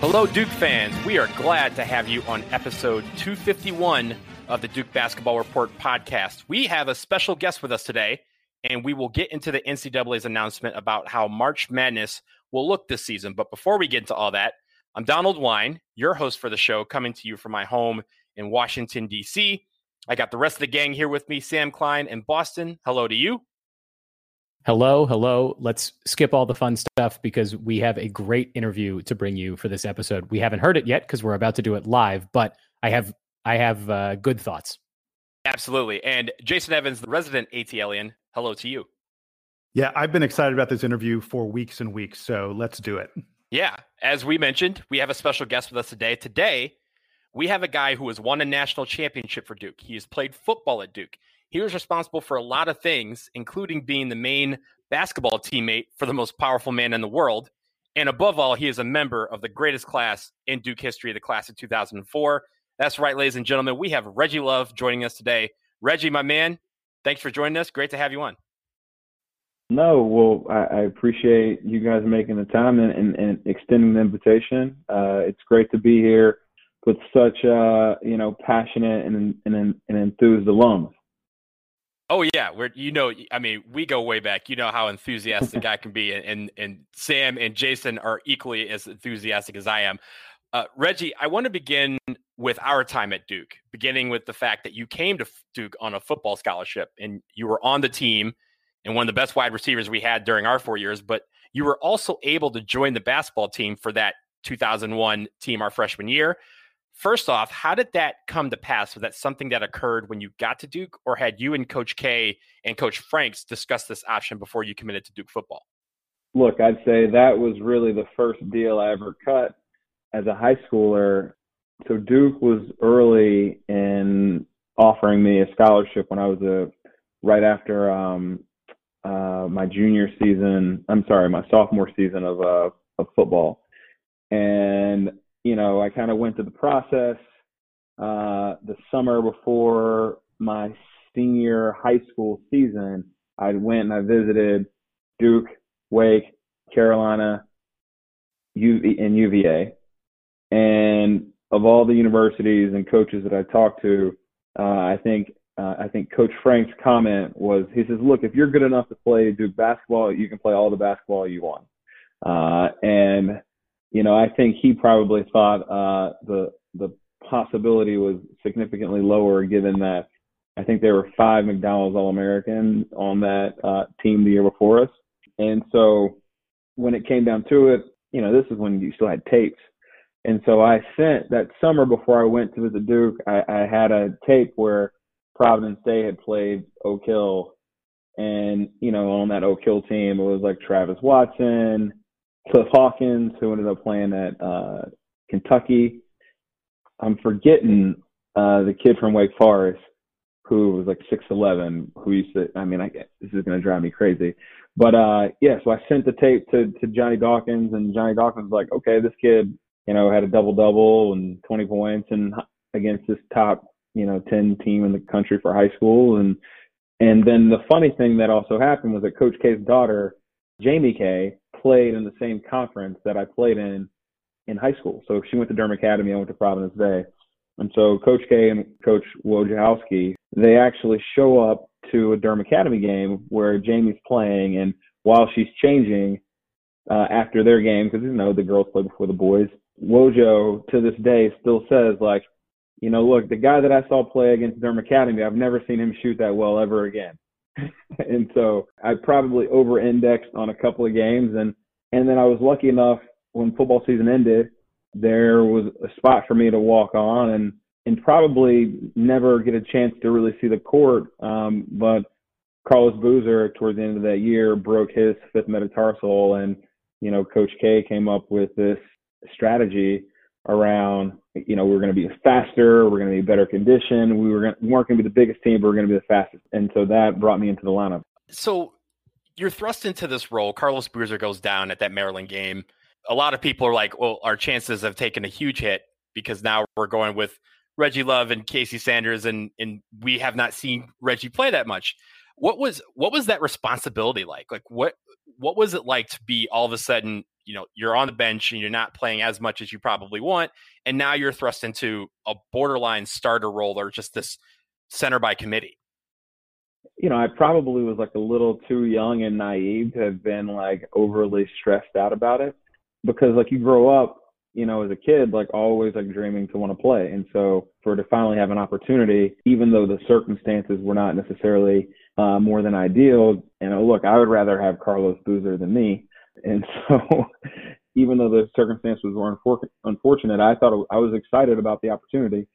Hello, Duke fans. We are glad to have you on episode 251 of the Duke Basketball Report podcast. We have a special guest with us today, and we will get into the NCAA's announcement about how March Madness will look this season. But before we get into all that, I'm Donald Wine, your host for the show, coming to you from my home in Washington, D.C. I got the rest of the gang here with me Sam Klein in Boston. Hello to you. Hello, hello. Let's skip all the fun stuff because we have a great interview to bring you for this episode. We haven't heard it yet because we're about to do it live, but I have I have uh, good thoughts. Absolutely. And Jason Evans, the resident AT alien, hello to you. Yeah, I've been excited about this interview for weeks and weeks, so let's do it. Yeah, as we mentioned, we have a special guest with us today. Today, we have a guy who has won a national championship for Duke. He has played football at Duke. He was responsible for a lot of things, including being the main basketball teammate for the most powerful man in the world. And above all, he is a member of the greatest class in Duke history, the class of 2004. That's right, ladies and gentlemen. We have Reggie Love joining us today. Reggie, my man, thanks for joining us. Great to have you on. No, well, I, I appreciate you guys making the time and, and, and extending the invitation. Uh, it's great to be here with such, uh, you know, passionate and, and, and enthused alums. Oh yeah, we're you know I mean we go way back. You know how enthusiastic I can be, and and Sam and Jason are equally as enthusiastic as I am. Uh, Reggie, I want to begin with our time at Duke, beginning with the fact that you came to Duke on a football scholarship, and you were on the team and one of the best wide receivers we had during our four years. But you were also able to join the basketball team for that 2001 team our freshman year. First off, how did that come to pass? Was that something that occurred when you got to Duke, or had you and Coach K and Coach Franks discussed this option before you committed to Duke football? Look, I'd say that was really the first deal I ever cut as a high schooler. So Duke was early in offering me a scholarship when I was a right after um, uh, my junior season. I'm sorry, my sophomore season of uh, of football, and you know, I kind of went through the process uh, the summer before my senior high school season. I went and I visited Duke, Wake, Carolina, UV, and UVA, and of all the universities and coaches that I talked to, uh, I think uh, I think Coach Frank's comment was he says, "Look, if you're good enough to play Duke basketball, you can play all the basketball you want." Uh, and you know, I think he probably thought uh, the the possibility was significantly lower, given that I think there were five McDonald's All Americans on that uh, team the year before us, and so when it came down to it, you know, this is when you still had tapes. And so I sent that summer before I went to visit Duke, I, I had a tape where Providence Day had played Oak Hill. And, you know, on that Oak Hill team, it was like Travis Watson, Cliff Hawkins, who ended up playing at uh, Kentucky. I'm forgetting uh, the kid from Wake Forest who was like 6'11, who used to, I mean, I this is going to drive me crazy. But uh, yeah, so I sent the tape to, to Johnny Dawkins, and Johnny Dawkins was like, okay, this kid, you know, had a double double and 20 points and against this top, you know, 10 team in the country for high school. And, and then the funny thing that also happened was that Coach K's daughter, Jamie K, played in the same conference that I played in in high school. So she went to Durham Academy, I went to Providence Day. And so Coach K and Coach Wojciechowski, they actually show up to a Durham Academy game where Jamie's playing, and while she's changing uh, after their game, because you know the girls play before the boys, Wojo to this day still says like, you know, look, the guy that I saw play against Durham Academy, I've never seen him shoot that well ever again. and so I probably over-indexed on a couple of games, and and then I was lucky enough when football season ended there was a spot for me to walk on and and probably never get a chance to really see the court. Um, but Carlos Boozer, towards the end of that year, broke his fifth metatarsal, and you know, Coach K came up with this strategy around, you know, we are going to be faster, we're going to be better condition, we were gonna, we weren't going to be the biggest team, but we're going to be the fastest, and so that brought me into the lineup. So you're thrust into this role. Carlos Boozer goes down at that Maryland game a lot of people are like, well, our chances have taken a huge hit because now we're going with Reggie Love and Casey Sanders, and and we have not seen Reggie play that much. What was what was that responsibility like? Like what what was it like to be all of a sudden, you know, you're on the bench and you're not playing as much as you probably want, and now you're thrust into a borderline starter role or just this center by committee? You know, I probably was like a little too young and naive to have been like overly stressed out about it because like you grow up, you know, as a kid, like always like dreaming to want to play. And so for to finally have an opportunity, even though the circumstances were not necessarily uh, more than ideal, and uh, look, I would rather have Carlos Boozer than me. And so even though the circumstances were unfor- unfortunate, I thought I was excited about the opportunity.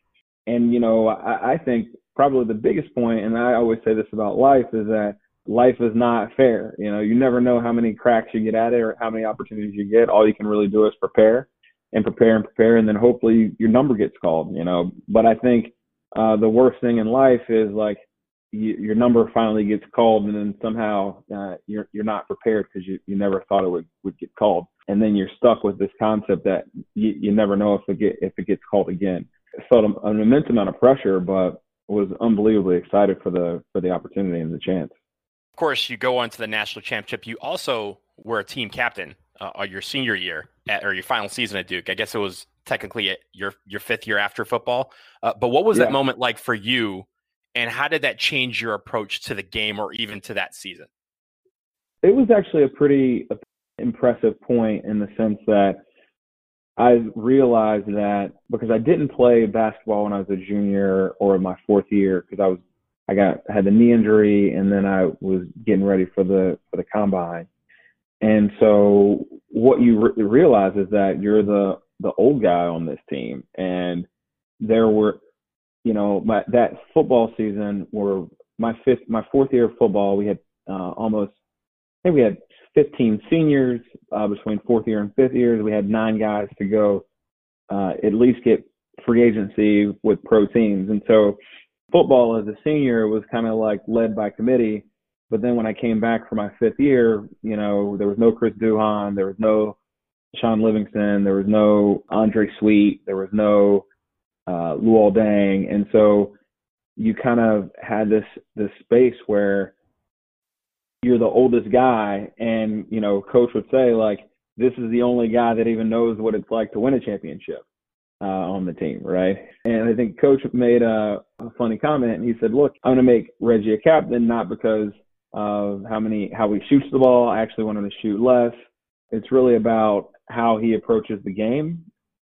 And, you know, I, I think probably the biggest point, and I always say this about life, is that life is not fair. You know, you never know how many cracks you get at it or how many opportunities you get. All you can really do is prepare and prepare and prepare, and then hopefully your number gets called. You know, but I think uh, the worst thing in life is like you, your number finally gets called, and then somehow uh, you're you're not prepared because you you never thought it would would get called, and then you're stuck with this concept that you, you never know if it get if it gets called again. Felt an immense amount of pressure, but was unbelievably excited for the for the opportunity and the chance of course, you go on to the national championship. You also were a team captain uh, your senior year at, or your final season at Duke. I guess it was technically your your fifth year after football. Uh, but what was yeah. that moment like for you, and how did that change your approach to the game or even to that season? It was actually a pretty impressive point in the sense that I realized that because I didn't play basketball when I was a junior or my fourth year because I was I got had the knee injury, and then I was getting ready for the for the combine. And so what you re- realize is that you're the the old guy on this team, and there were, you know, my that football season were my fifth my fourth year of football. We had uh, almost I think we had 15 seniors uh, between fourth year and fifth years. We had nine guys to go uh, at least get free agency with pro teams, and so football as a senior was kind of like led by committee. But then when I came back for my fifth year, you know, there was no Chris Duhon, there was no Shaun Livingston, there was no Andre Sweet, there was no uh, Luol Deng, and so you kind of had this this space where you're the oldest guy, and you know, coach would say like, "This is the only guy that even knows what it's like to win a championship." uh, on the team, right? And I think coach made a, a funny comment and he said, look, I'm going to make Reggie a captain, not because of how many, how he shoots the ball. I actually want him to shoot less. It's really about how he approaches the game.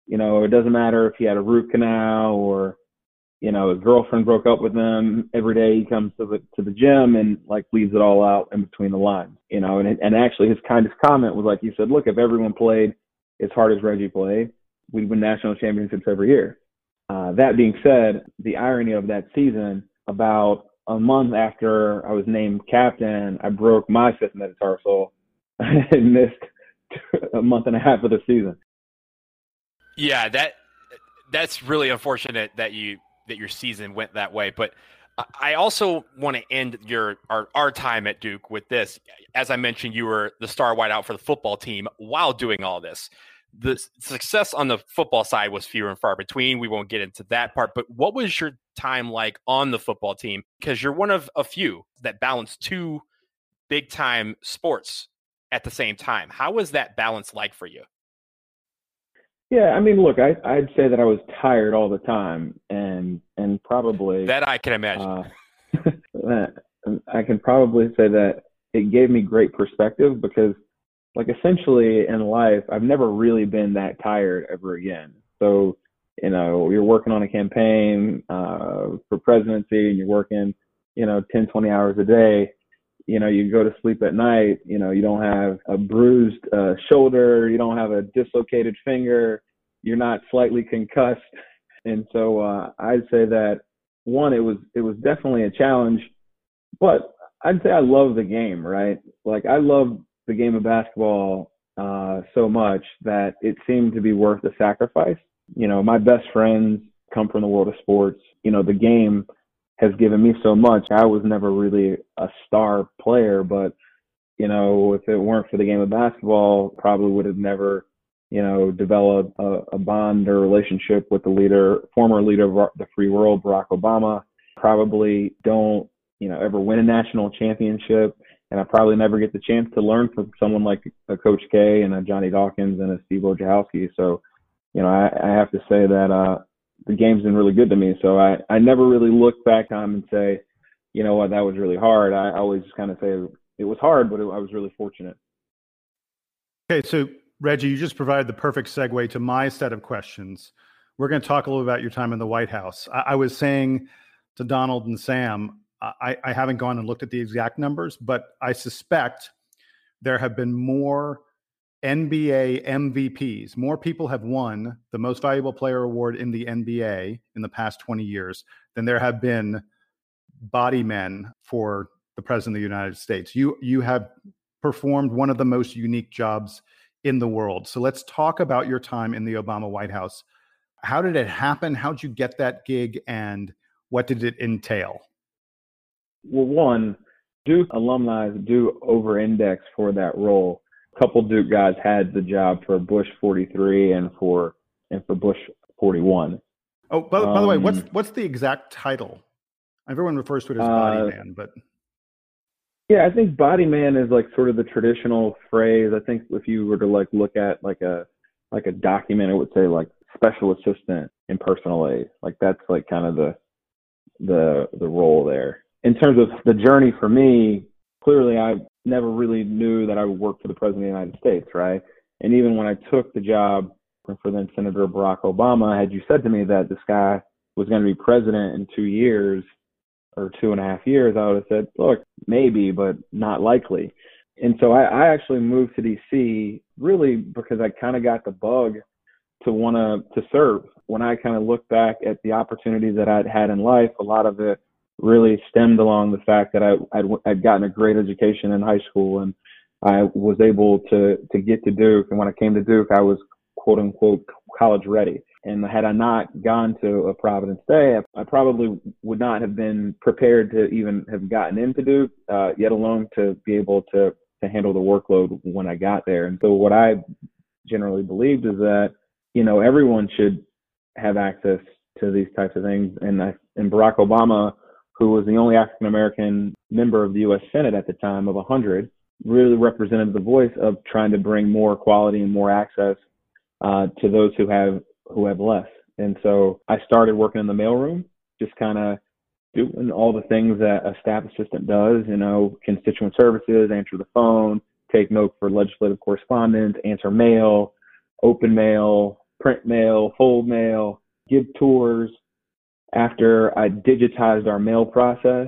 You know, it doesn't matter if he had a root canal or, you know, his girlfriend broke up with him. Every day he comes to the to the gym and like leaves it all out in between the lines. You know, and and actually his kindest comment was like he said, look, if everyone played as hard as Reggie played, we'd win national championships every year. Uh, that being said, the irony of that season, about a month after I was named captain, I broke my fifth metatarsal and missed a month and a half of the season. Yeah, that that's really unfortunate that you that your season went that way. But I also want to end your our, our time at Duke with this. As I mentioned, you were the star wideout for the football team while doing all this the success on the football side was fewer and far between. We won't get into that part, but what was your time like on the football team? Because you're one of a few that balance two big time sports at the same time. How was that balance like for you? Yeah, I mean, look, I, I'd say that I was tired all the time, and and probably that I can imagine. Uh, I can probably say that it gave me great perspective because like essentially in life, I've never really been that tired ever again. So, you know, you're working on a campaign uh, for presidency and you're working, you know, 10, 20 hours a day. You know, you go to sleep at night, you know, you don't have a bruised uh, shoulder, you don't have a dislocated finger, you're not slightly concussed. And so uh, I'd say that one, it was it was definitely a challenge, but I'd say I love the game, right? Like I love the game of basketball uh, so much that it seemed to be worth the sacrifice. You know, my best friends come from the world of sports. You know, the game has given me so much. I was never really a star player, but you know, if it weren't for the game of basketball, probably would have never, you know, developed a, a bond or relationship with the leader, former leader of the free world, Barack Obama. Probably don't, you know, ever win a national championship and I probably never get the chance to learn from someone like a Coach K and a Johnny Dawkins and a Steve Wojciechowski. So, you know, I, I have to say that uh, the game's been really good to me. So I, I never really look back on and say, you know what, that was really hard. I always just kind of say it was hard, but it, I was really fortunate. Okay, so Reggie, you just provided the perfect segue to my set of questions. We're going to talk a little about your time in the White House. I, I was saying to Donald and Sam, I, I haven't gone and looked at the exact numbers, but I suspect there have been more NBA MVPs. More people have won the most valuable player award in the NBA in the past 20 years than there have been body men for the president of the United States. You you have performed one of the most unique jobs in the world. So let's talk about your time in the Obama White House. How did it happen? How'd you get that gig and what did it entail? Well, one, Duke alumni do over index for that role. A couple Duke guys had the job for Bush 43 and for and for Bush 41. Oh, by, um, by the way, what's um, what's the exact title? Everyone refers to it as body uh, man, but yeah, I think body man is like sort of the traditional phrase. I think if you were to like look at like a like a document, it would say like special assistant in personal aide. Like that's like kind of the the the role there in terms of the journey for me, clearly I never really knew that I would work for the President of the United States, right? And even when I took the job for then Senator Barack Obama, had you said to me that this guy was going to be president in two years or two and a half years, I would have said, look, maybe, but not likely. And so I, I actually moved to DC really because I kind of got the bug to want to to serve. When I kind of look back at the opportunities that I'd had in life, a lot of it really stemmed along the fact that I, I'd, I'd gotten a great education in high school and I was able to, to get to Duke. And when I came to Duke, I was quote unquote college ready. And had I not gone to a Providence Day, I, probably would not have been prepared to even have gotten into Duke, uh, yet alone to be able to, to handle the workload when I got there. And so what I generally believed is that, you know, everyone should have access to these types of things. And I, and Barack Obama who was the only African American member of the U.S. Senate at the time of 100, really represented the voice of trying to bring more equality and more access uh, to those who have who have less. And so I started working in the mailroom, just kind of doing all the things that a staff assistant does, you know, constituent services, answer the phone, take note for legislative correspondence, answer mail, open mail, print mail, fold mail, give tours. After I digitized our mail process,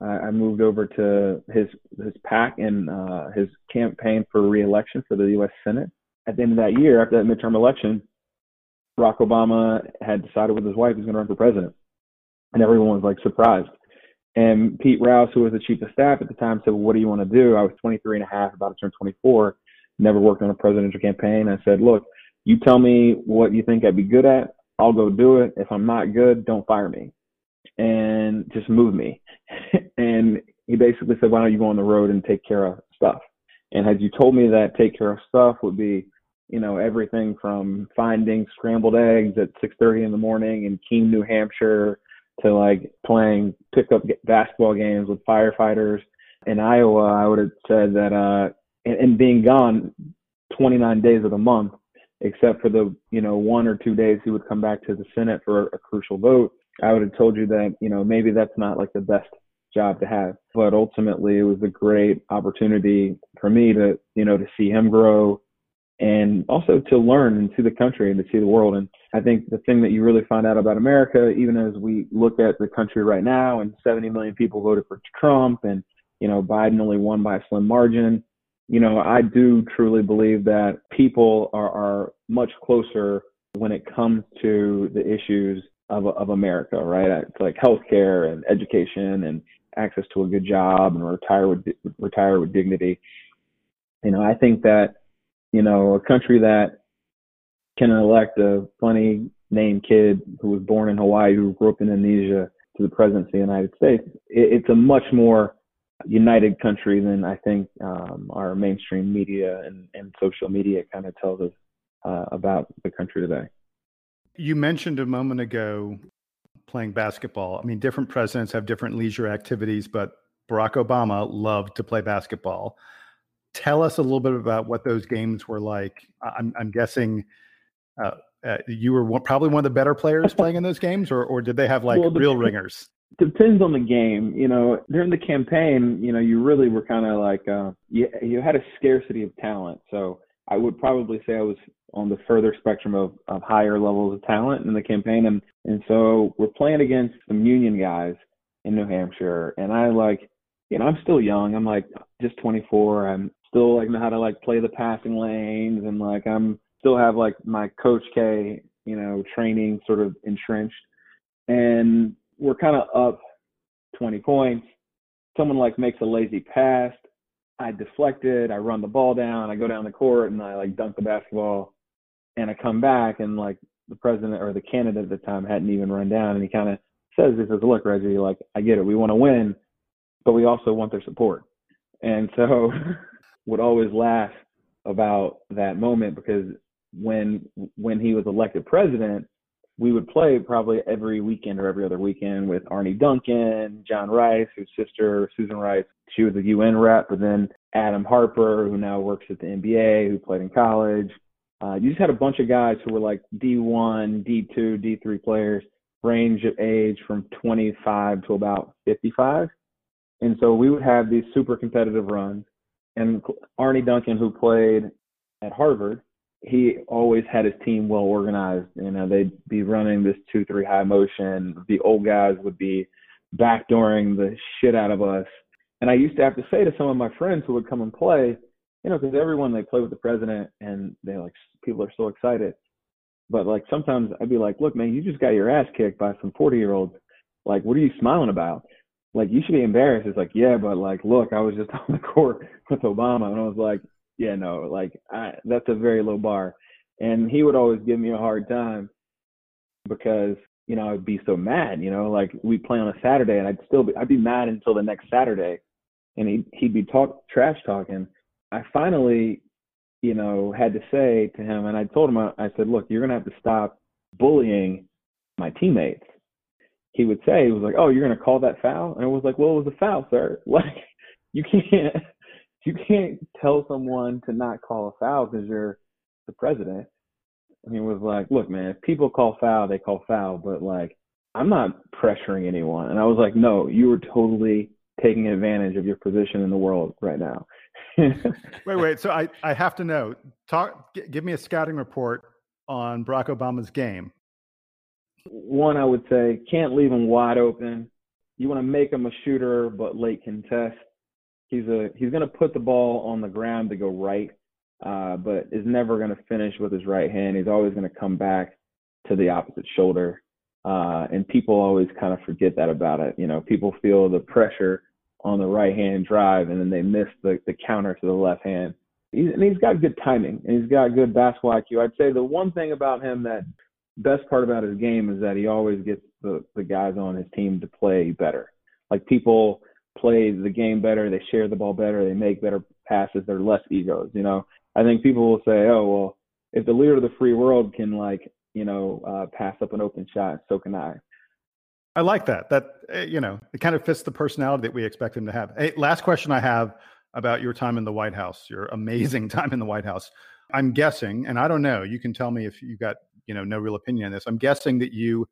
I moved over to his his PAC and uh, his campaign for reelection for the U.S. Senate. At the end of that year, after that midterm election, Barack Obama had decided with his wife he's going to run for president, and everyone was like surprised. And Pete Rouse, who was the chief of staff at the time, said, well, "What do you want to do?" I was 23 and a half, about to turn 24, never worked on a presidential campaign. I said, "Look, you tell me what you think I'd be good at. I'll go do it. If I'm not good, don't fire me, and just move me." and he basically said, "Why don't you go on the road and take care of stuff?" And had you told me that take care of stuff would be, you know, everything from finding scrambled eggs at 6:30 in the morning in Keene, New Hampshire, to like playing pickup basketball games with firefighters in Iowa, I would have said that, uh, and, and being gone 29 days of the month, except for the, you know, one or two days he would come back to the Senate for a crucial vote. I would have told you that, you know, maybe that's not like the best job to have. But ultimately, it was a great opportunity for me to, you know, to see him grow and also to learn and see the country and to see the world. And I think the thing that you really find out about America, even as we look at the country right now, and 70 million people voted for Trump, and you know Biden only won by a slim margin. You know, I do truly believe that people are, are much closer when it comes to the issues of, of America, right? It's like healthcare and education and access to a good job and retire with retire with dignity. You know, I think that you know a country that can elect a funny named kid who was born in Hawaii who grew up in Indonesia to the presidency of the United States, it, it's a much more united country than I think um, our mainstream media and, and social media kind of tells us uh, about the country today. You mentioned a moment ago playing basketball. I mean, different presidents have different leisure activities, but Barack Obama loved to play basketball. Tell us a little bit about what those games were like. I'm, I'm guessing uh, uh, you were one, probably one of the better players playing in those games, or, or did they have like well, real ringers? Depends on the game. You know, during the campaign, you know, you really were kind of like uh, you you had a scarcity of talent. So I would probably say I was on the further spectrum of, of higher levels of talent in the campaign. And, and so we're playing against some union guys in New Hampshire. And I like, you know, I'm still young. I'm like just 24. I'm still like know how to like play the passing lanes and like I'm still have like my coach K, you know, training sort of entrenched. And we're kind of up 20 points. Someone like makes a lazy pass. I deflect it. I run the ball down. I go down the court and I like dunk the basketball and I come back and like the president or the candidate at the time hadn't even run down and he kind of says he says look Reggie like I get it we want to win but we also want their support and so would always laugh about that moment because when when he was elected president we would play probably every weekend or every other weekend with Arne Duncan, John Rice, whose sister Susan Rice, she was a UN rep, but then Adam Harper, who now works at the NBA, who played in college, uh, you just had a bunch of guys who were like D1, D2, D3 players, range of age from 25 to about 55. And so we would have these super competitive runs. And Arne Duncan, who played at Harvard, he always had his team well organized. You know, they'd be running this two, three high motion. The old guys would be backdooring the shit out of us. And I used to have to say to some of my friends who would come and play, you know, because everyone they play with the president and they like people are so excited. But like sometimes I'd be like, look, man, you just got your ass kicked by some 40 year olds. Like, what are you smiling about? Like, you should be embarrassed. It's like, yeah, but like, look, I was just on the court with Obama, and I was like, yeah, no, like, I, that's a very low bar. And he would always give me a hard time because you know I'd be so mad. You know, like we play on a Saturday, and I'd still be I'd be mad until the next Saturday, and he he'd be talk trash talking I finally, you know, had to say to him, and I told him, I said, look, you're to have to stop bullying my teammates. He would say, he was like, oh, you're to call that foul? And I was like, well, it was a foul, sir. Like, you can't, you can't tell someone to not call a foul because you're the president. and he was like, "Look, man, if people call foul, they call foul, but like, I'm not pressuring anyone." And I was like, "No, you were totally taking advantage of your position in the world right now." wait, wait. So I, I have to know. Talk. G- give me a scouting report on Barack Obama's game. One, I would say, can't leave him wide open. You want to make him a shooter, but late contest. He's a he's going to put the ball on the ground to go right, uh, but is never going to finish with his right hand. He's always going to come back to the opposite shoulder, uh, and people always kind of forget that about it. You know, people feel the pressure on the right hand drive, and then they miss the the counter to the left hand. He's, and he's got good timing, and he's got good basketball IQ. I'd say the one thing about him that best part about his game is that he always gets the the guys on his team to play better. Like people play the game better, they share the ball better, they make better passes, they're less egos. You know, I think people will say, oh well, if the leader of the free world can like you know uh, pass up an open shot, so can I. I like that. That eh, you know, it kind of fits the personality that we expect him to have. Hey, last question I have about your time in the White House, your amazing time in the White House. I'm guessing, and I don't know. You can tell me if you've got you know no real opinion on this. I'm guessing that you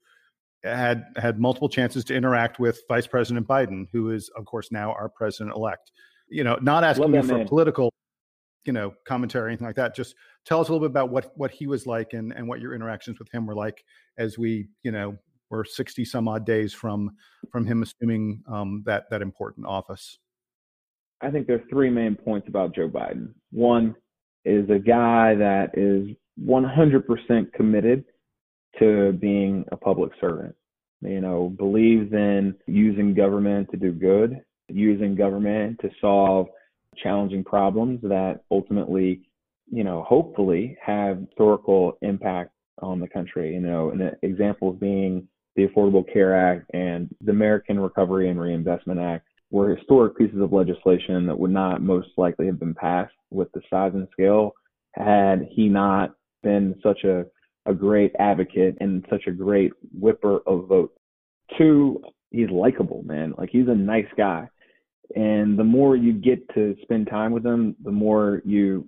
had had multiple chances to interact with Vice President Biden, who is of course now our president elect. You know, not asking you for man. political you know commentary or anything like that. Just tell us a little bit about what what he was like and and what your interactions with him were like as we you know were 60 some odd days from from him assuming um, that that important office. I think there are three main points about Joe Biden. One is a guy that is 100% committed to being a public servant. You know, believes in using government to do good, using government to solve challenging problems that ultimately, you know, hopefully have historical impact on the country. You know, and examples being the Affordable Care Act and the American Recovery and Reinvestment Act were historic pieces of legislation that would not most likely have been passed with the size and scale had he not been such a, a great advocate and such a great whipper of votes. Two, he's likable, man. Like he's a nice guy. And the more you get to spend time with him, the more you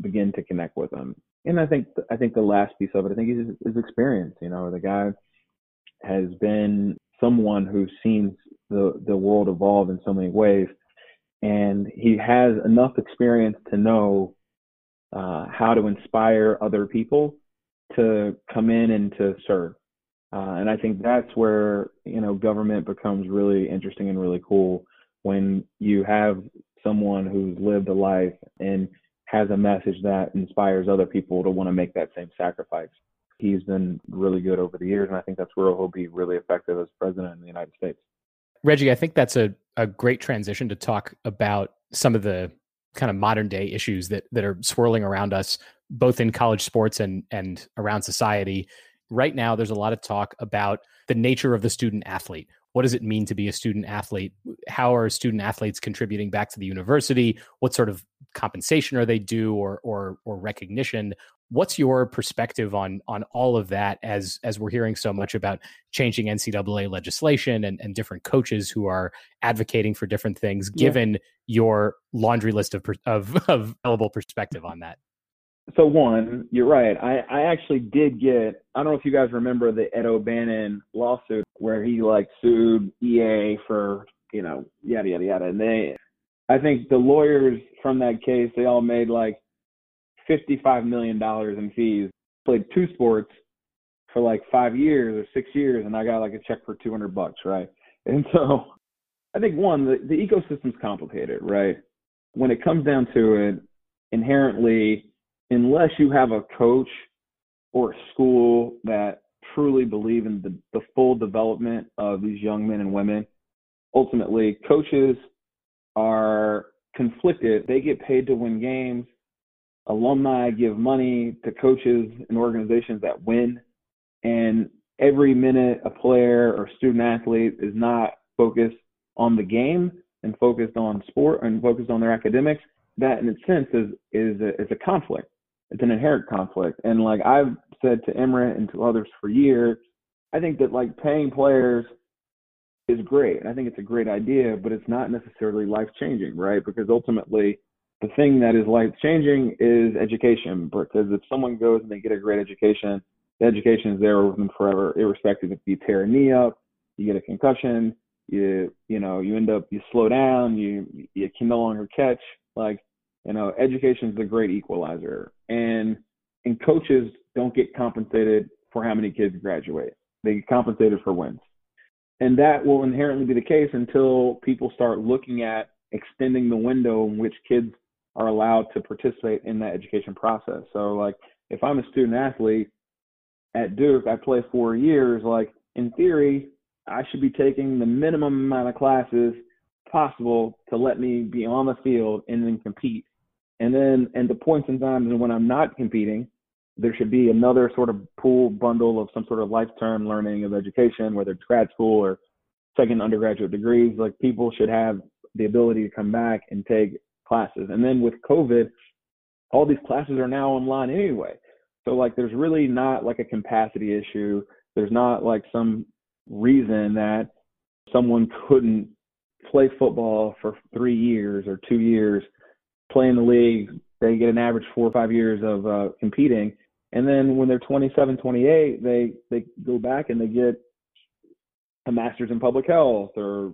begin to connect with him. And I think I think the last piece of it, I think is his experience. You know, the guy has been someone who's seen the the world evolve in so many ways, and he has enough experience to know uh, how to inspire other people to come in and to serve. Uh, and I think that's where you know government becomes really interesting and really cool when you have someone who's lived a life and has a message that inspires other people to want to make that same sacrifice. He's been really good over the years, and I think that's where he'll be really effective as president in the United States. Reggie, I think that's a, a great transition to talk about some of the kind of modern day issues that that are swirling around us, both in college sports and and around society. Right now, there's a lot of talk about the nature of the student athlete. What does it mean to be a student athlete? How are student athletes contributing back to the university? What sort of compensation are they due or or or recognition? What's your perspective on on all of that as as we're hearing so much about changing NCAA legislation and, and different coaches who are advocating for different things, given yeah. your laundry list of, of of available perspective on that? So one, you're right. I, I actually did get I don't know if you guys remember the Ed O'Bannon lawsuit where he like sued EA for, you know, yada yada yada. And they I think the lawyers from that case, they all made like $55 million in fees. Played two sports for like five years or six years, and I got like a check for 200 bucks, right? And so I think one, the, the ecosystem's complicated, right? When it comes down to it, inherently, unless you have a coach or a school that truly believe in the, the full development of these young men and women, ultimately, coaches are conflicted. They get paid to win games alumni give money to coaches and organizations that win. And every minute a player or student athlete is not focused on the game and focused on sport and focused on their academics, that in a sense is is a, is a conflict. It's an inherent conflict. And like I've said to Emmett and to others for years, I think that like paying players is great. I think it's a great idea, but it's not necessarily life changing, right? Because ultimately the thing that is life changing is education because if someone goes and they get a great education, the education is there with them forever, irrespective if you tear a knee up, you get a concussion, you you know you end up you slow down, you you can no longer catch. Like you know, education is the great equalizer, and and coaches don't get compensated for how many kids graduate. They get compensated for wins, and that will inherently be the case until people start looking at extending the window in which kids are allowed to participate in that education process. So like if I'm a student athlete at Duke, I play four years, like in theory, I should be taking the minimum amount of classes possible to let me be on the field and then compete. And then and the points in time and times when I'm not competing, there should be another sort of pool bundle of some sort of lifetime learning of education, whether it's grad school or second undergraduate degrees. Like people should have the ability to come back and take classes. And then with COVID, all these classes are now online anyway. So like there's really not like a capacity issue. There's not like some reason that someone couldn't play football for three years or two years, play in the league, they get an average four or five years of uh, competing. And then when they're 27, 28, they, they go back and they get a master's in public health or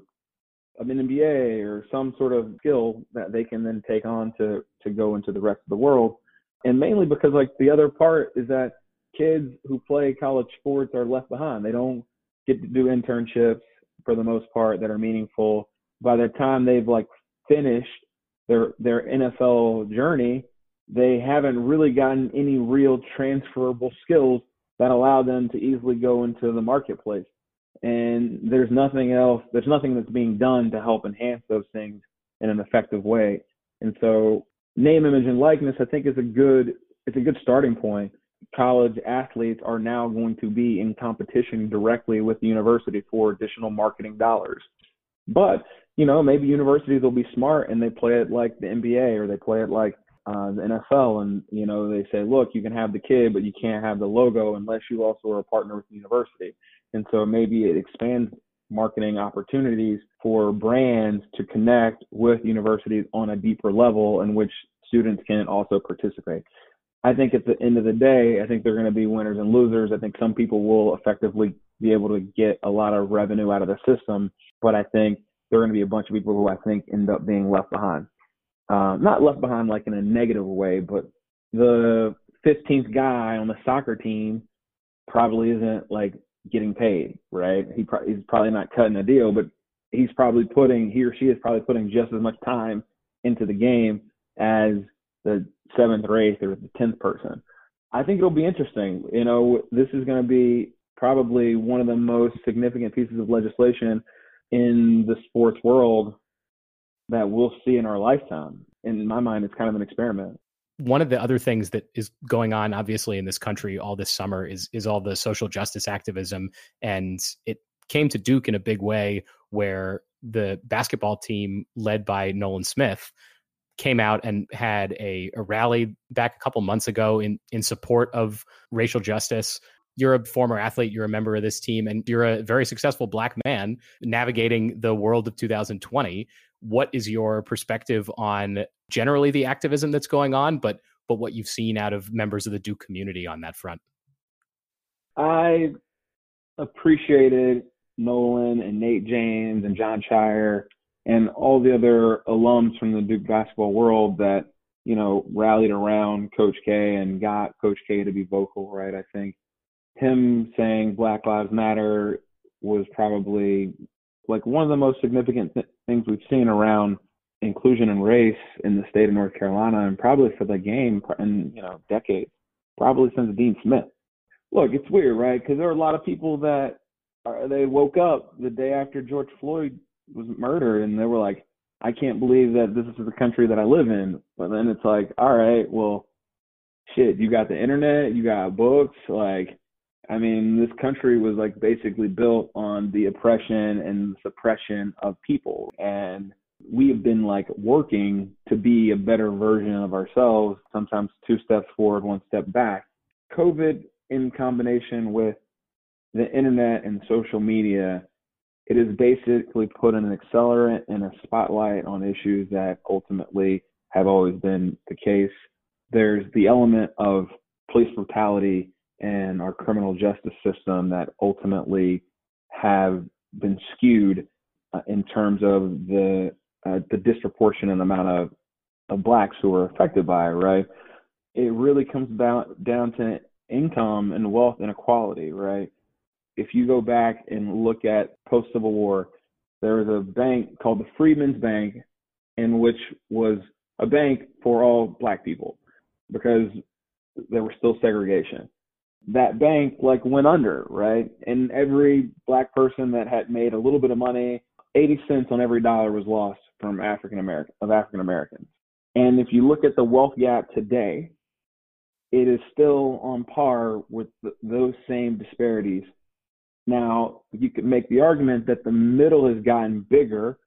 an MBA or some sort of skill that they can then take on to to go into the rest of the world. And mainly because like the other part is that kids who play college sports are left behind. They don't get to do internships for the most part that are meaningful. By the time they've like finished their their NFL journey, they haven't really gotten any real transferable skills that allow them to easily go into the marketplace. And there's nothing else there's nothing that's being done to help enhance those things in an effective way. And so name image and likeness i think is a good it's a good starting point. College athletes are now going to be in competition directly with the university for additional marketing dollars but you know maybe universities will be smart and they play it like the nba or they play it like uh, the NFL, and you know they say, look, you can have the kid, but you can't have the logo unless you also are a partner with the university. And so maybe it expands marketing opportunities for brands to connect with universities on a deeper level in which students can also participate. I think at the end of the day, I think they're going to be winners and losers. I think some people will effectively be able to get a lot of revenue out of the system, but I think there are going to be a bunch of people who I think end up being left behind. Uh, not left behind like in a negative way, but the 15th guy on the soccer team probably isn't like getting paid, right? He pro- he's probably not cutting a deal, but he's probably putting he or she is probably putting just as much time into the game as the seventh or eighth or the tenth person. I think it'll be interesting. You know, this is going to be probably one of the most significant pieces of legislation in the sports world that we'll see in our lifetime. In my mind, it's kind of an experiment. One of the other things that is going on obviously in this country all this summer is is all the social justice activism. And it came to Duke in a big way where the basketball team led by Nolan Smith came out and had a, a rally back a couple months ago in in support of racial justice you're a former athlete, you're a member of this team, and you're a very successful black man navigating the world of 2020. What is your perspective on generally the activism that's going on, but but what you've seen out of members of the Duke community on that front? I appreciated Nolan and Nate James and Jon Scheyer and all the other alums from the Duke basketball world that you know rallied around Coach K and got Coach K to be vocal. Right, I think him saying Black Lives Matter was probably like one of the most significant th- things we've seen around inclusion and race in the state of North Carolina and probably for the game in you know decades, probably since Dean Smith. Look, it's weird, right? Because there are a lot of people that are, they woke up the day after George Floyd was murdered and they were like, I can't believe that this is the country that I live in. But then it's like, all right, well, shit, you got the internet, you got books, like I mean, this country was like basically built on the oppression and suppression of people. And we have been like working to be a better version of ourselves, sometimes two steps forward, one step back. COVID, in combination with the internet and social media, it has basically put an accelerant and a spotlight on issues that ultimately have always been the case. There's the element of police brutality and our criminal justice system that ultimately have been skewed uh, in terms of the uh, the disproportionate amount of, of blacks who are affected by it, right? It really comes down down to income and wealth inequality, right? If you go back and look at post Civil War, there was a bank called the Freedmen's Bank, in which was a bank for all black people because there was still segregation. That bank like went under, right? And every black person that had made a little bit of money, 80 cents on every dollar was lost from African American of African Americans. And if you look at the wealth gap today, it is still on par with the, those same disparities. Now, you could make the argument that the middle has gotten bigger,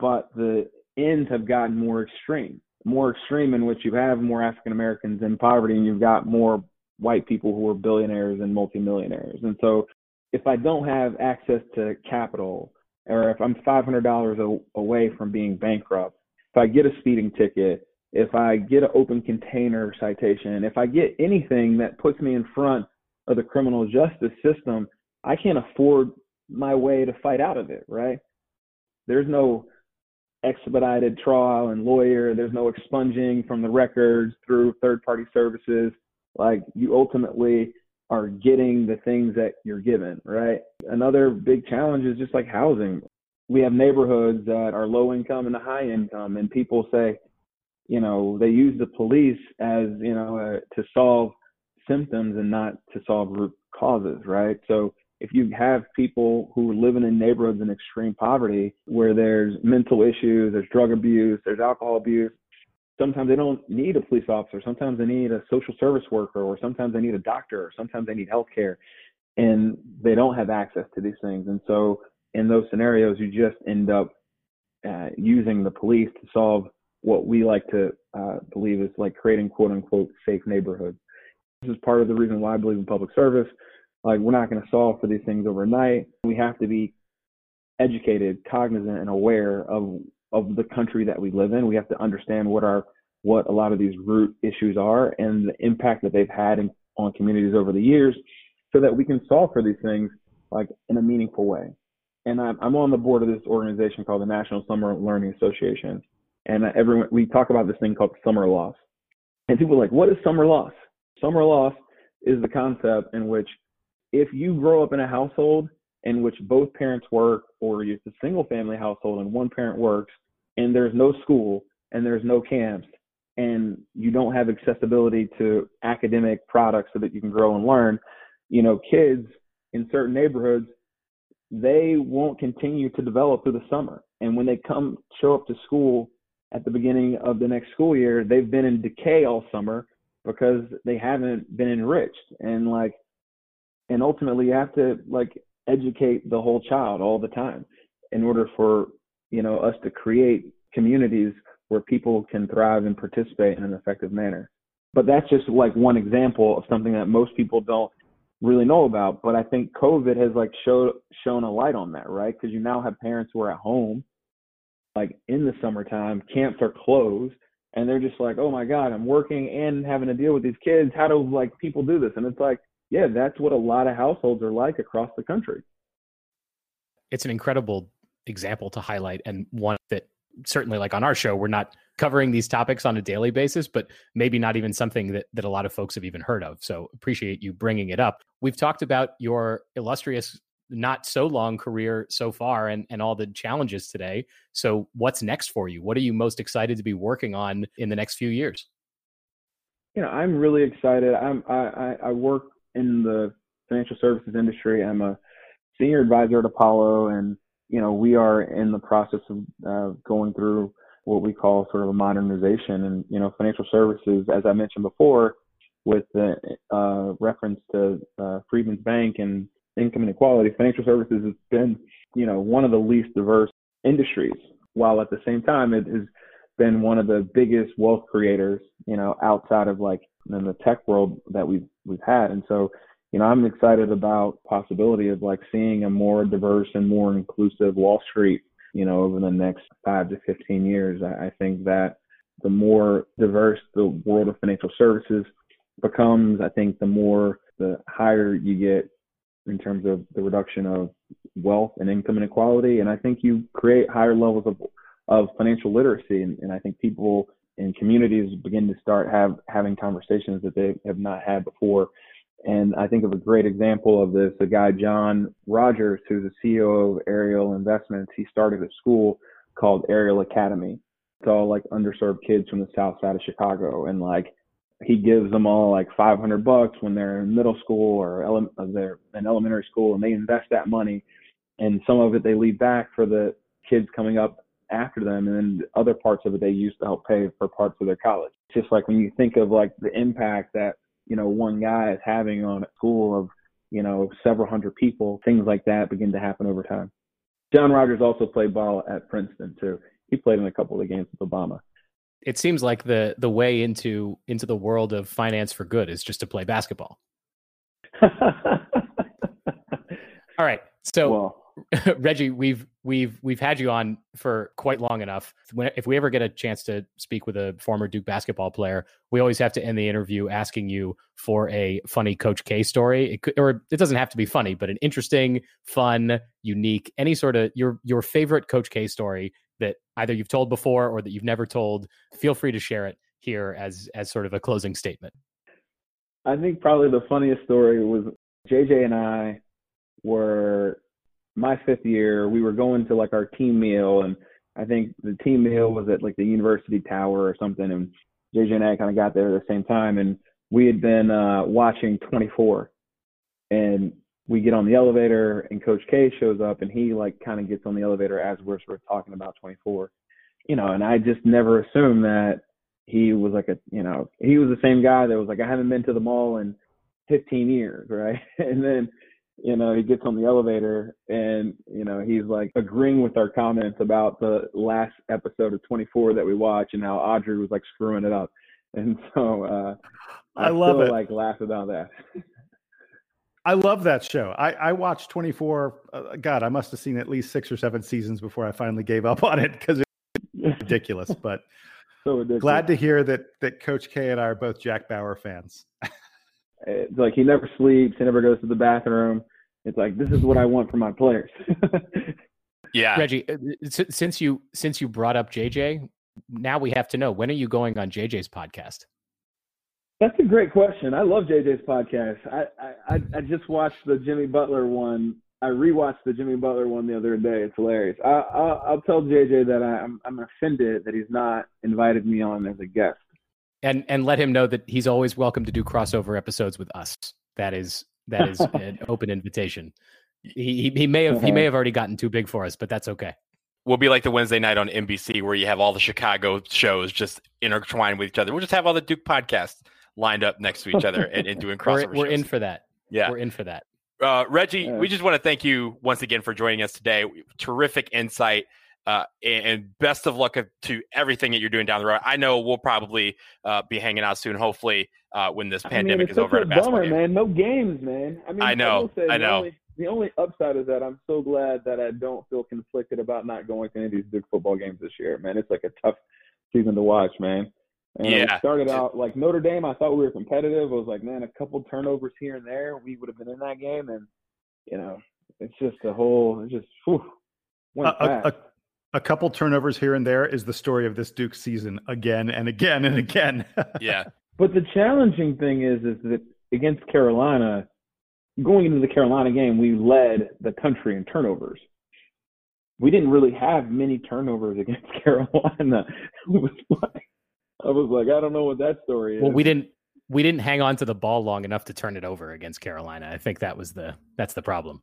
but the ends have gotten more extreme more extreme in which you have more African Americans in poverty and you've got more white people who are billionaires and multimillionaires. And so if I don't have access to capital or if I'm $500 away from being bankrupt, if I get a speeding ticket, if I get an open container citation, if I get anything that puts me in front of the criminal justice system, I can't afford my way to fight out of it, right? There's no expedited trial and lawyer. There's no expunging from the records through third party services. Like you ultimately are getting the things that you're given, right? Another big challenge is just like housing. We have neighborhoods that are low income and high income, and people say, you know, they use the police as, you know, uh, to solve symptoms and not to solve root causes, right? So if you have people who are living in neighborhoods in extreme poverty where there's mental issues, there's drug abuse, there's alcohol abuse, sometimes they don't need a police officer. Sometimes they need a social service worker, or sometimes they need a doctor, or sometimes they need health care. And they don't have access to these things. And so in those scenarios, you just end up uh, using the police to solve what we like to uh, believe is like creating quote unquote safe neighborhoods. This is part of the reason why I believe in public service. Like we're not going to solve for these things overnight. We have to be educated, cognizant, and aware of of the country that we live in. We have to understand what our what a lot of these root issues are and the impact that they've had in, on communities over the years, so that we can solve for these things like in a meaningful way. And I'm, I'm on the board of this organization called the National Summer Learning Association, and everyone we talk about this thing called summer loss. And people are like, what is summer loss? Summer loss is the concept in which if you grow up in a household in which both parents work, or it's a single family household and one parent works, and there's no school and there's no camps, and you don't have accessibility to academic products so that you can grow and learn, you know, kids in certain neighborhoods, they won't continue to develop through the summer. And when they come show up to school at the beginning of the next school year, they've been in decay all summer because they haven't been enriched. And like and ultimately you have to like educate the whole child all the time in order for you know us to create communities where people can thrive and participate in an effective manner. But that's just like one example of something that most people don't really know about but i think covid has like showed shown a light on that right? Because you now have parents who are at home like in the summertime camps are closed and they're just like oh my god i'm working and having to deal with these kids. How do like people do this? And it's like yeah, that's what a lot of households are like across the country. It's an incredible example to highlight and one that certainly like on our show we're not covering these topics on a daily basis but maybe not even something that, that a lot of folks have even heard of. So appreciate you bringing it up. We've talked about your illustrious not so long career so far and, and all the challenges today. So what's next for you? What are you most excited to be working on in the next few years? You know i'm really excited. I'm i i work in the financial services industry. I'm a senior advisor at Apollo, and you know we are in the process of uh, going through what we call sort of a modernization. And you know, financial services, as I mentioned before, with the uh, reference to uh, Freedmen's Bank and income inequality, financial services has been you know one of the least diverse industries, while at the same time it has been one of the biggest wealth creators, you know, outside of like in the tech world that we've we've had. And so, you know, I'm excited about possibility of like seeing a more diverse and more inclusive Wall Street, you know, over the next five to 15 years. I, I think that the more diverse the world of financial services becomes, I think the more the higher you get in terms of the reduction of wealth and income inequality. And I think you create higher levels of, of financial literacy. And, and I think people in communities begin to start have having conversations that they have not had before. And I think of a great example of this, a guy, John Rogers, who's the CEO of Ariel Investments. He started a school called Ariel Academy. It's all like underserved kids from the south side of Chicago. And like he gives them all like 500 bucks when they're in middle school or ele- uh, they're in elementary school and they invest that money and some of it they leave back for the kids coming up after them and then other parts of it they use to help pay for parts of their college it's just like when you think of like the impact that you know one guy is having on a school of you know several hundred people things like that begin to happen over time john rogers also played ball at princeton too he played in a couple of the games with obama it seems like the the way into into the world of finance for good is just to play basketball. All right. So well, Reggie, we've we've we've had you on for quite long enough. If we ever get a chance to speak with a former Duke basketball player, we always have to end the interview asking you for a funny Coach K story. It could, or it doesn't have to be funny, but an interesting, fun, unique, any sort of your your favorite Coach K story that either you've told before or that you've never told, feel free to share it here as as sort of a closing statement. I think probably the funniest story was JJ and I were my fifth year. We were going to like our team meal, and I think the team meal was at like the University Tower or something. And JJ and I kind of got there at the same time, and we had been uh, watching 24, and we get on the elevator and Coach K shows up and he like kind of gets on the elevator as we're sort of talking about 24, you know, and I just never assumed that he was like a, you know, he was the same guy that was like, I haven't been to the mall in 15 years, right? And then, you know, he gets on the elevator and, you know, he's like agreeing with our comments about the last episode of 24 that we watched and how Audrey was like screwing it up. And so, uh, I, I love still, it. like laugh about that. I love that show. I, I watched 24. Uh, God, I must have seen at least six or seven seasons before I finally gave up on it because it's ridiculous. But so ridiculous. glad to hear that that Coach K and I are both Jack Bauer fans. it's like he never sleeps. He never goes to the bathroom. It's like this is what I want for my players. yeah, Reggie. Uh, since you since you brought up JJ, now we have to know when are you going on JJ's podcast? That's a great question. I love JJ's podcast. I, I I just watched the Jimmy Butler one. I rewatched the Jimmy Butler one the other day. It's hilarious. I, I'll, I'll tell JJ that I, I'm I'm offended that he's not invited me on as a guest. And and let him know that he's always welcome to do crossover episodes with us. That is that is an open invitation. He, he, he may have he may have already gotten too big for us, but that's okay. We'll be like the Wednesday night on NBC where you have all the Chicago shows just intertwined with each other. We'll just have all the Duke podcasts lined up next to each other and, and doing crossover. we're, we're in for that. Yeah, we're in for that. Uh, Reggie, yeah. we just want to thank you once again for joining us today. Terrific insight. Uh, and best of luck to everything that you're doing down the road. I know we'll probably uh, be hanging out soon, hopefully, uh, when this pandemic I mean, is over. A bummer, man. No games, man. I mean, I know. I, I know. The only, the only, upside is that I'm so glad that I don't feel conflicted about not going to any of these big football games this year, man. It's like a tough season to watch, man. And yeah. started out like Notre Dame. I thought we were competitive. I was like, man, a couple turnovers here and there, we would have been in that game. And you know, it's just a whole. It's just whew, went a, a, a, a couple turnovers here and there is the story of this Duke season again and again and again. yeah. But the challenging thing is, is that against Carolina, going into the Carolina game, we led the country in turnovers. We didn't really have many turnovers against Carolina. It was like I was like, I don't know what that story is. Well, we didn't we didn't hang on to the ball long enough to turn it over against Carolina. I think that was the that's the problem.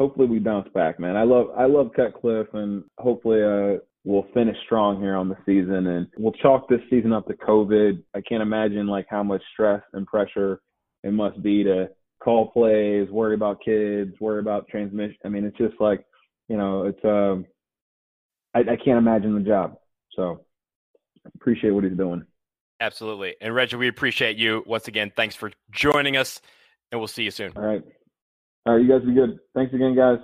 Hopefully we bounce back, man. I love I love Cutcliffe and hopefully uh we'll finish strong here on the season and we'll chalk this season up to COVID. I can't imagine like how much stress and pressure it must be to call plays, worry about kids, worry about transmission. I mean, it's just like, you know, it's um I, I can't imagine the job. So appreciate what he's doing. Absolutely. And Reggie, we appreciate you once again. Thanks for joining us, and we'll see you soon. All right. All right, you guys be good. Thanks again, guys.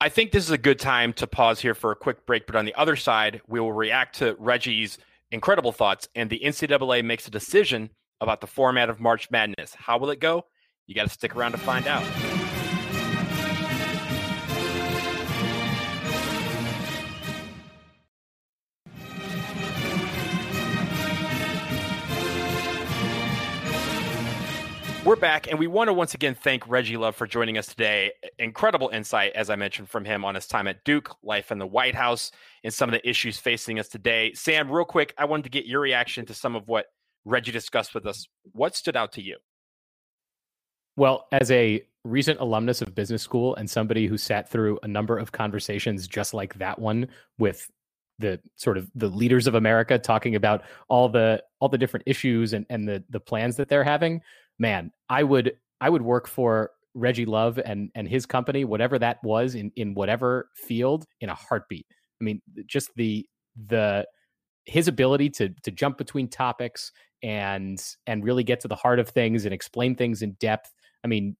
I think this is a good time to pause here for a quick break, but on the other side, we will react to Reggie's incredible thoughts, and the NCAA makes a decision about the format of March Madness. How will it go? You got to stick around to find out. We're back, and we want to once again thank Reggie Love for joining us today. Incredible insight, as I mentioned, from him on his time at Duke, life in the White House, and some of the issues facing us today. Sam, real quick, I wanted to get your reaction to some of what Reggie discussed with us. What stood out to you? Well, as a recent alumnus of business school and somebody who sat through a number of conversations just like that one with the sort of the leaders of America talking about all the all the different issues and, and the the plans that they're having man, I would I would work for Reggie Love and and his company, whatever that was in in whatever field, in a heartbeat. I mean, just the the his ability to to jump between topics and and really get to the heart of things and explain things in depth. I mean,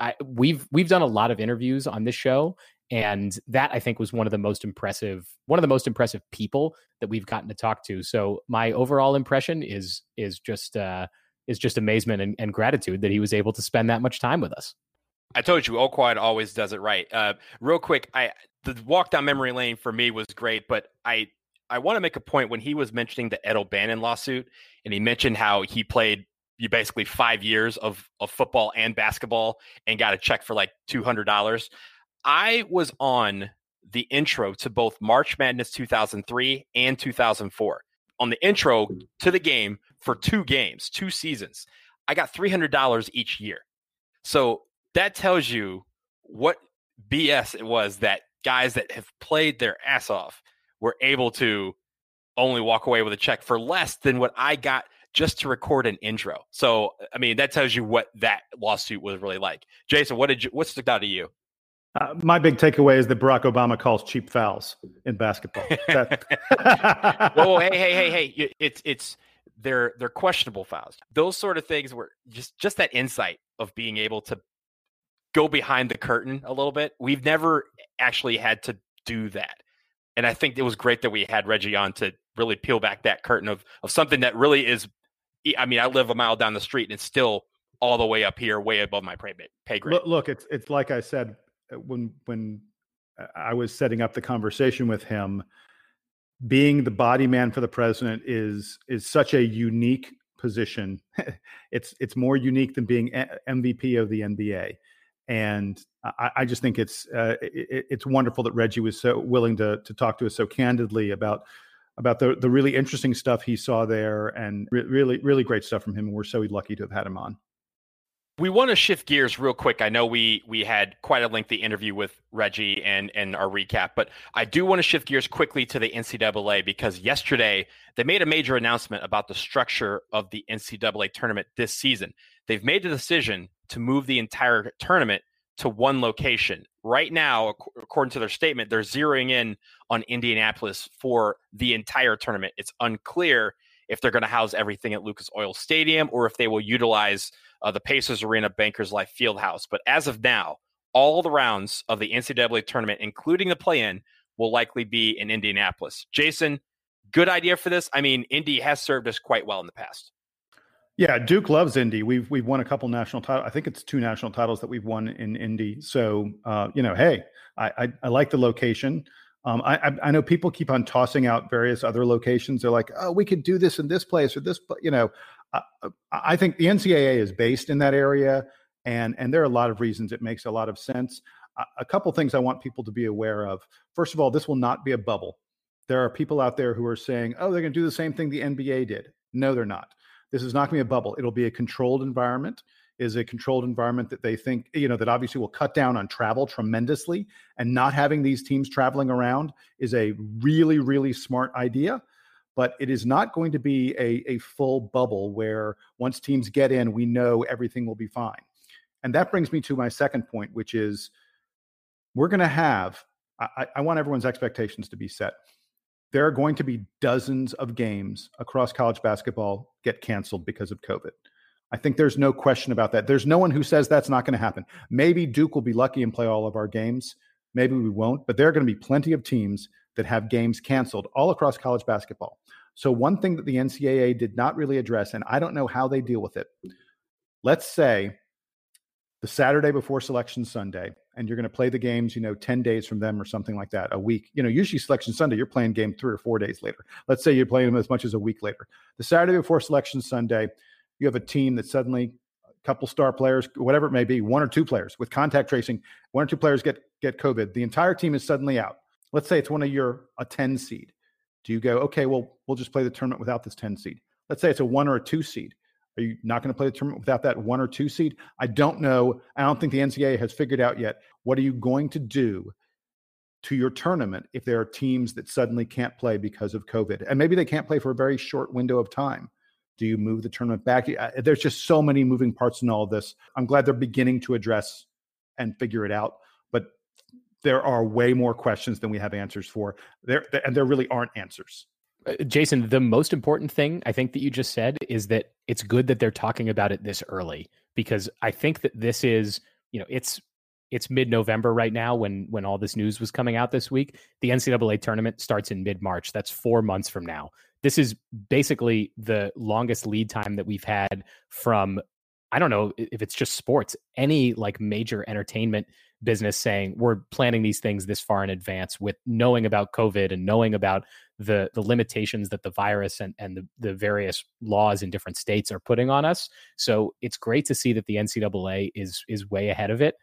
I, we've we've done a lot of interviews on this show, and that I think was one of the most impressive one of the most impressive people that we've gotten to talk to. So my overall impression is is just uh, is just amazement and, and gratitude that he was able to spend that much time with us. I told you, Oquad always does it right. Uh, real quick, I the walk down memory lane for me was great, but I I want to make a point when he was mentioning the Ed O'Bannon lawsuit, and he mentioned how he played you basically five years of of football and basketball and got a check for like two hundred dollars. I was on the intro to both March Madness 2003 and 2004. On the intro to the game, for two games, two seasons, I got $300 each year. So that tells you what BS it was that guys that have played their ass off were able to only walk away with a check for less than what I got just to record an intro. So, I mean, that tells you what that lawsuit was really like. Jason, what did you, what stuck out to you? Uh, my big takeaway is that Barack Obama calls cheap fouls in basketball. whoa, hey, hey, hey, hey! It's it's they're they're questionable fouls. Those sort of things were just just that insight of being able to go behind the curtain a little bit. We've never actually had to do that. And I think it was great that we had Reggie on to really peel back that curtain of of something that really is I mean, I live a mile down the street and it's still all the way up here, way above my pay, grade. Look, look, it's it's like I said uh, when when uh, I was setting up the conversation with him being the body man for the president is is such a unique position. it's it's more unique than being MVP of the NBA, and I, I just think it's uh, it, it's wonderful that Reggie was so willing to to talk to us so candidly about about the the really interesting stuff he saw there, and re- really really great stuff from him. And we're so lucky to have had him on. We want to shift gears real quick. I know we we had quite a lengthy interview with Reggie and and our recap, but I do want to shift gears quickly to the NCAA because yesterday they made a major announcement about the structure of the NCAA tournament this season. They've made the decision to move the entire tournament to one location. Right now, according to their statement, they're zeroing in on Indianapolis for the entire tournament. It's unclear if they're going to house everything at Lucas Oil Stadium or if they will utilize uh, the Pacers Arena, Bankers Life Fieldhouse. But as of now, all the rounds of the NCAA tournament, including the play in, will likely be in Indianapolis. Jason, good idea for this. I mean, Indy has served us quite well in the past. Yeah, Duke loves Indy. We've we've won a couple national titles. I think it's two national titles that we've won in Indy. So uh, you know, hey, I, I, I like the location. Um, I, I know people keep on tossing out various other locations. They're like, oh, we could do this in this place or this. You know, I think the NCAA is based in that area, and and there are a lot of reasons it makes a lot of sense. A couple things I want people to be aware of. First of all, this will not be a bubble. There are people out there who are saying, "Oh, they're going to do the same thing the NBA did." No, they're not. This is not going to be a bubble. It'll be a controlled environment. Is a controlled environment that they think, you know, that obviously will cut down on travel tremendously. And not having these teams traveling around is a really, really smart idea but it is not going to be a, a full bubble where once teams get in, we know everything will be fine. And that brings me to my second point, which is we're going to have, I, I want everyone's expectations to be set. There are going to be dozens of games across college basketball get canceled because of COVID. I think there's no question about that. There's no one who says that's not going to happen. Maybe Duke will be lucky and play all of our games. Maybe we won't, but there are going to be plenty of teams that have games canceled all across college basketball. So, one thing that the NCAA did not really address, and I don't know how they deal with it. Let's say the Saturday before Selection Sunday, and you're going to play the games, you know, 10 days from them or something like that, a week. You know, usually Selection Sunday, you're playing game three or four days later. Let's say you're playing them as much as a week later. The Saturday before Selection Sunday, you have a team that suddenly a couple star players, whatever it may be, one or two players with contact tracing, one or two players get get COVID. The entire team is suddenly out. Let's say it's one of your a 10 seed. Do you go, okay, well, we'll just play the tournament without this 10 seed? Let's say it's a one or a two seed. Are you not going to play the tournament without that one or two seed? I don't know. I don't think the NCAA has figured out yet. What are you going to do to your tournament if there are teams that suddenly can't play because of COVID? And maybe they can't play for a very short window of time. Do you move the tournament back? There's just so many moving parts in all of this. I'm glad they're beginning to address and figure it out. But there are way more questions than we have answers for. There and there really aren't answers. Uh, Jason, the most important thing I think that you just said is that it's good that they're talking about it this early because I think that this is, you know, it's it's mid-November right now when when all this news was coming out this week. The NCAA tournament starts in mid-March. That's 4 months from now. This is basically the longest lead time that we've had from I don't know if it's just sports, any like major entertainment business saying we're planning these things this far in advance with knowing about COVID and knowing about the the limitations that the virus and, and the, the various laws in different states are putting on us. So it's great to see that the NCAA is is way ahead of it.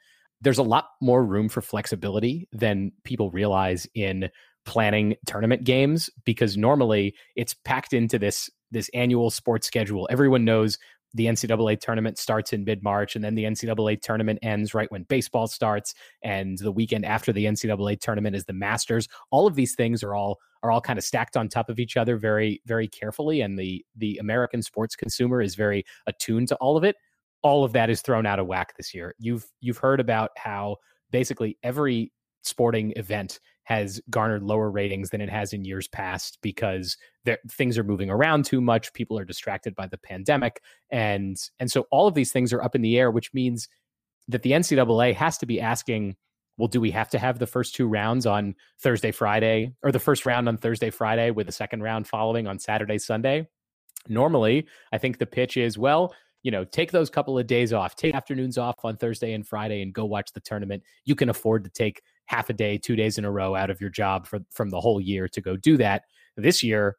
There's a lot more room for flexibility than people realize in planning tournament games because normally it's packed into this this annual sports schedule. Everyone knows the NCAA tournament starts in mid March, and then the NCAA tournament ends right when baseball starts, and the weekend after the NCAA tournament is the Masters. All of these things are all are all kind of stacked on top of each other very very carefully, and the the American sports consumer is very attuned to all of it. All of that is thrown out of whack this year. You've you've heard about how basically every sporting event has garnered lower ratings than it has in years past because things are moving around too much. People are distracted by the pandemic, and and so all of these things are up in the air, which means that the NCAA has to be asking, well, do we have to have the first two rounds on Thursday, Friday, or the first round on Thursday, Friday, with the second round following on Saturday, Sunday? Normally, I think the pitch is well you know, take those couple of days off, take afternoons off on Thursday and Friday and go watch the tournament. You can afford to take half a day, two days in a row out of your job for, from the whole year to go do that. This year,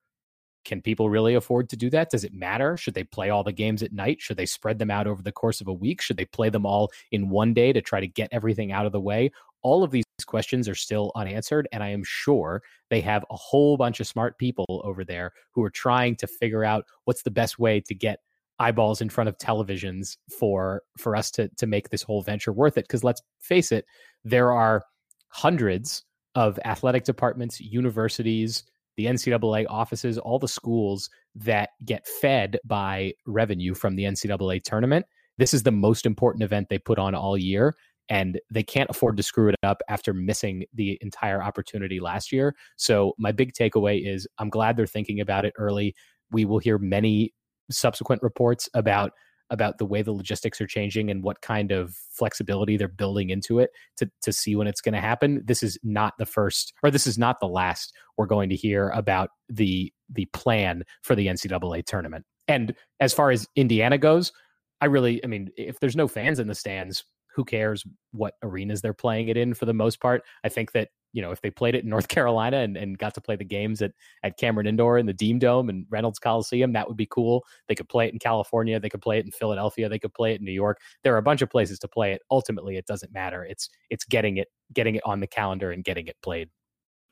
can people really afford to do that? Does it matter? Should they play all the games at night? Should they spread them out over the course of a week? Should they play them all in one day to try to get everything out of the way? All of these questions are still unanswered. And I am sure they have a whole bunch of smart people over there who are trying to figure out what's the best way to get eyeballs in front of televisions for for us to to make this whole venture worth it because let's face it there are hundreds of athletic departments, universities, the NCAA offices, all the schools that get fed by revenue from the NCAA tournament. This is the most important event they put on all year, and they can't afford to screw it up after missing the entire opportunity last year. So, my big takeaway is I'm glad they're thinking about it early. We will hear many subsequent reports about about the way the logistics are changing and what kind of flexibility they're building into it to, to see when it's going to happen. This is not the first, or this is not the last we're going to hear about the the plan for the NCAA tournament. And as far as Indiana goes, I really, I mean, if there's no fans in the stands, who cares what arenas they're playing it in for the most part? I think that you know, if they played it in North Carolina and, and got to play the games at, at Cameron Indoor and the Dean Dome and Reynolds Coliseum, that would be cool. They could play it in California. They could play it in Philadelphia. They could play it in New York. There are a bunch of places to play it. Ultimately, it doesn't matter. It's it's getting it getting it on the calendar and getting it played.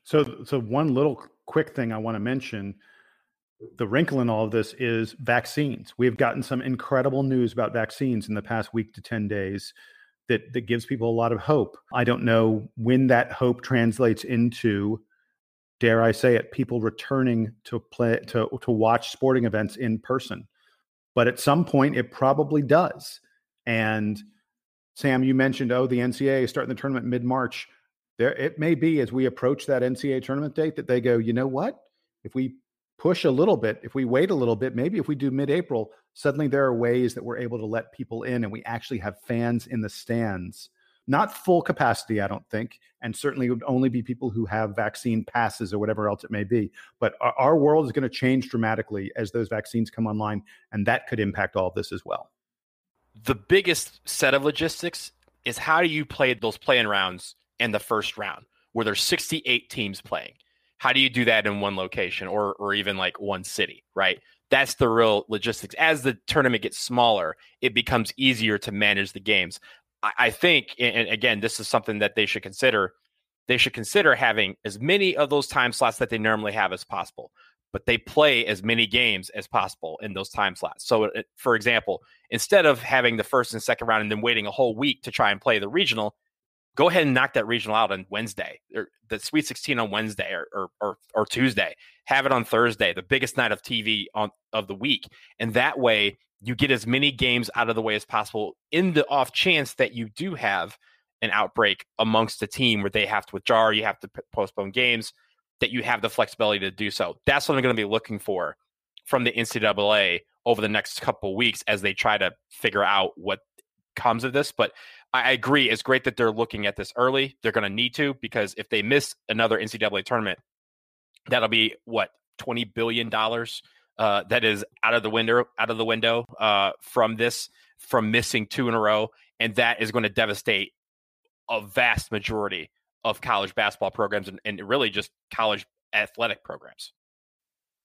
So so one little quick thing I want to mention. The wrinkle in all of this is vaccines. We've gotten some incredible news about vaccines in the past week to 10 days that that gives people a lot of hope. I don't know when that hope translates into dare I say it people returning to play to to watch sporting events in person. But at some point it probably does. And Sam, you mentioned oh the NCAA starting the tournament mid-March. There it may be as we approach that NCAA tournament date that they go, "You know what? If we push a little bit, if we wait a little bit, maybe if we do mid April, suddenly there are ways that we're able to let people in and we actually have fans in the stands. not full capacity, I don't think, and certainly it would only be people who have vaccine passes or whatever else it may be. But our, our world is going to change dramatically as those vaccines come online, and that could impact all of this as well. The biggest set of logistics is how do you play those playing rounds in the first round where there's 68 teams playing? How do you do that in one location or or even like one city, right? That's the real logistics. As the tournament gets smaller, it becomes easier to manage the games. I, I think, and again, this is something that they should consider. They should consider having as many of those time slots that they normally have as possible but they play as many games as possible in those time slots. So, for example, instead of having the first and second round and then waiting a whole week to try and play the regional, go ahead and knock that regional out on Wednesday or the Sweet 16 on Wednesday or, or, or, or Tuesday. Have it on Thursday, the biggest night of TV on of the week. And that way you get as many games out of the way as possible in the off chance that you do have an outbreak amongst the team where they have to withdraw, you have to postpone games, that you have the flexibility to do so. That's what I'm going to be looking for from the NCAA over the next couple weeks as they try to figure out what comes of this. But I agree, it's great that they're looking at this early. They're going to need to because if they miss another NCAA tournament, that'll be what twenty billion dollars uh, that is out of the window, out of the window uh, from this, from missing two in a row, and that is going to devastate a vast majority of college basketball programs and, and really just college athletic programs.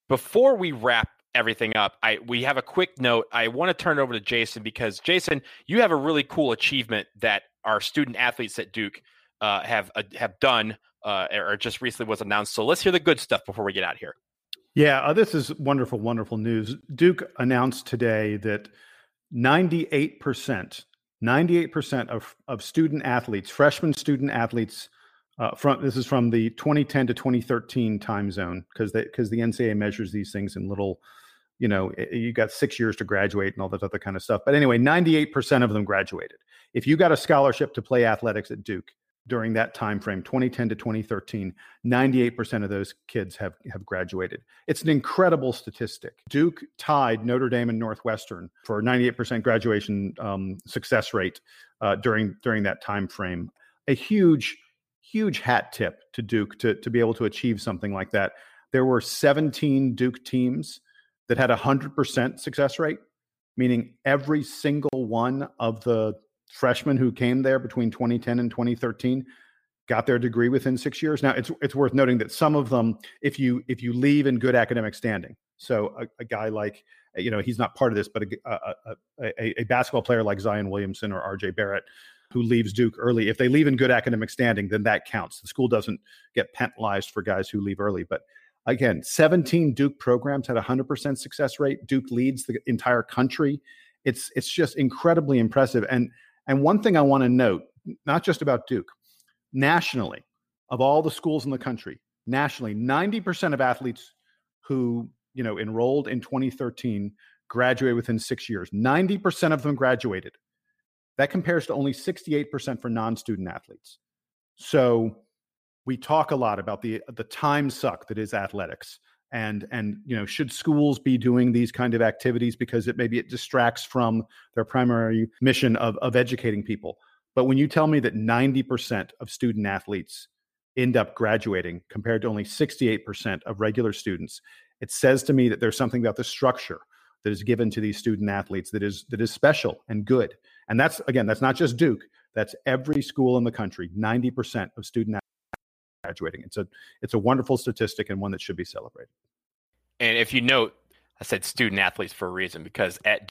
Before we wrap everything up, I we have a quick note. I want to turn it over to Jason because Jason, you have a really cool achievement that our student athletes at Duke uh, have uh, have done uh, or just recently was announced. So let's hear the good stuff before we get out here. Yeah, uh, this is wonderful, wonderful news. Duke announced today that 98%, 98% of, of student athletes, freshman student athletes, uh, from this is from the 2010 to 2013 time zone because because the NCAA measures these things in little, you know, you got six years to graduate and all that other kind of stuff. But anyway, 98% of them graduated. If you got a scholarship to play athletics at Duke, during that time frame 2010 to 2013 98% of those kids have have graduated it's an incredible statistic duke tied notre dame and northwestern for 98% graduation um, success rate uh, during during that time frame a huge huge hat tip to duke to, to be able to achieve something like that there were 17 duke teams that had a 100% success rate meaning every single one of the freshmen who came there between 2010 and 2013 got their degree within six years. Now, it's it's worth noting that some of them, if you if you leave in good academic standing, so a, a guy like you know he's not part of this, but a, a, a basketball player like Zion Williamson or R.J. Barrett who leaves Duke early, if they leave in good academic standing, then that counts. The school doesn't get penalized for guys who leave early, but again 17 duke programs had 100% success rate duke leads the entire country it's it's just incredibly impressive and and one thing I want to note, not just about Duke, nationally, of all the schools in the country, nationally, 90% of athletes who, you know, enrolled in 2013 graduated within 6 years. 90% of them graduated. That compares to only 68% for non-student athletes. So we talk a lot about the the time suck that is athletics and and you know should schools be doing these kind of activities because it maybe it distracts from their primary mission of of educating people. But when you tell me that 90% of student athletes end up graduating compared to only 68% of regular students it says to me that there's something about the structure that is given to these student athletes that is that is special and good. And that's again that's not just duke that's every school in the country 90% of student graduating. It's a it's a wonderful statistic and one that should be celebrated. And if you note, I said student athletes for a reason because at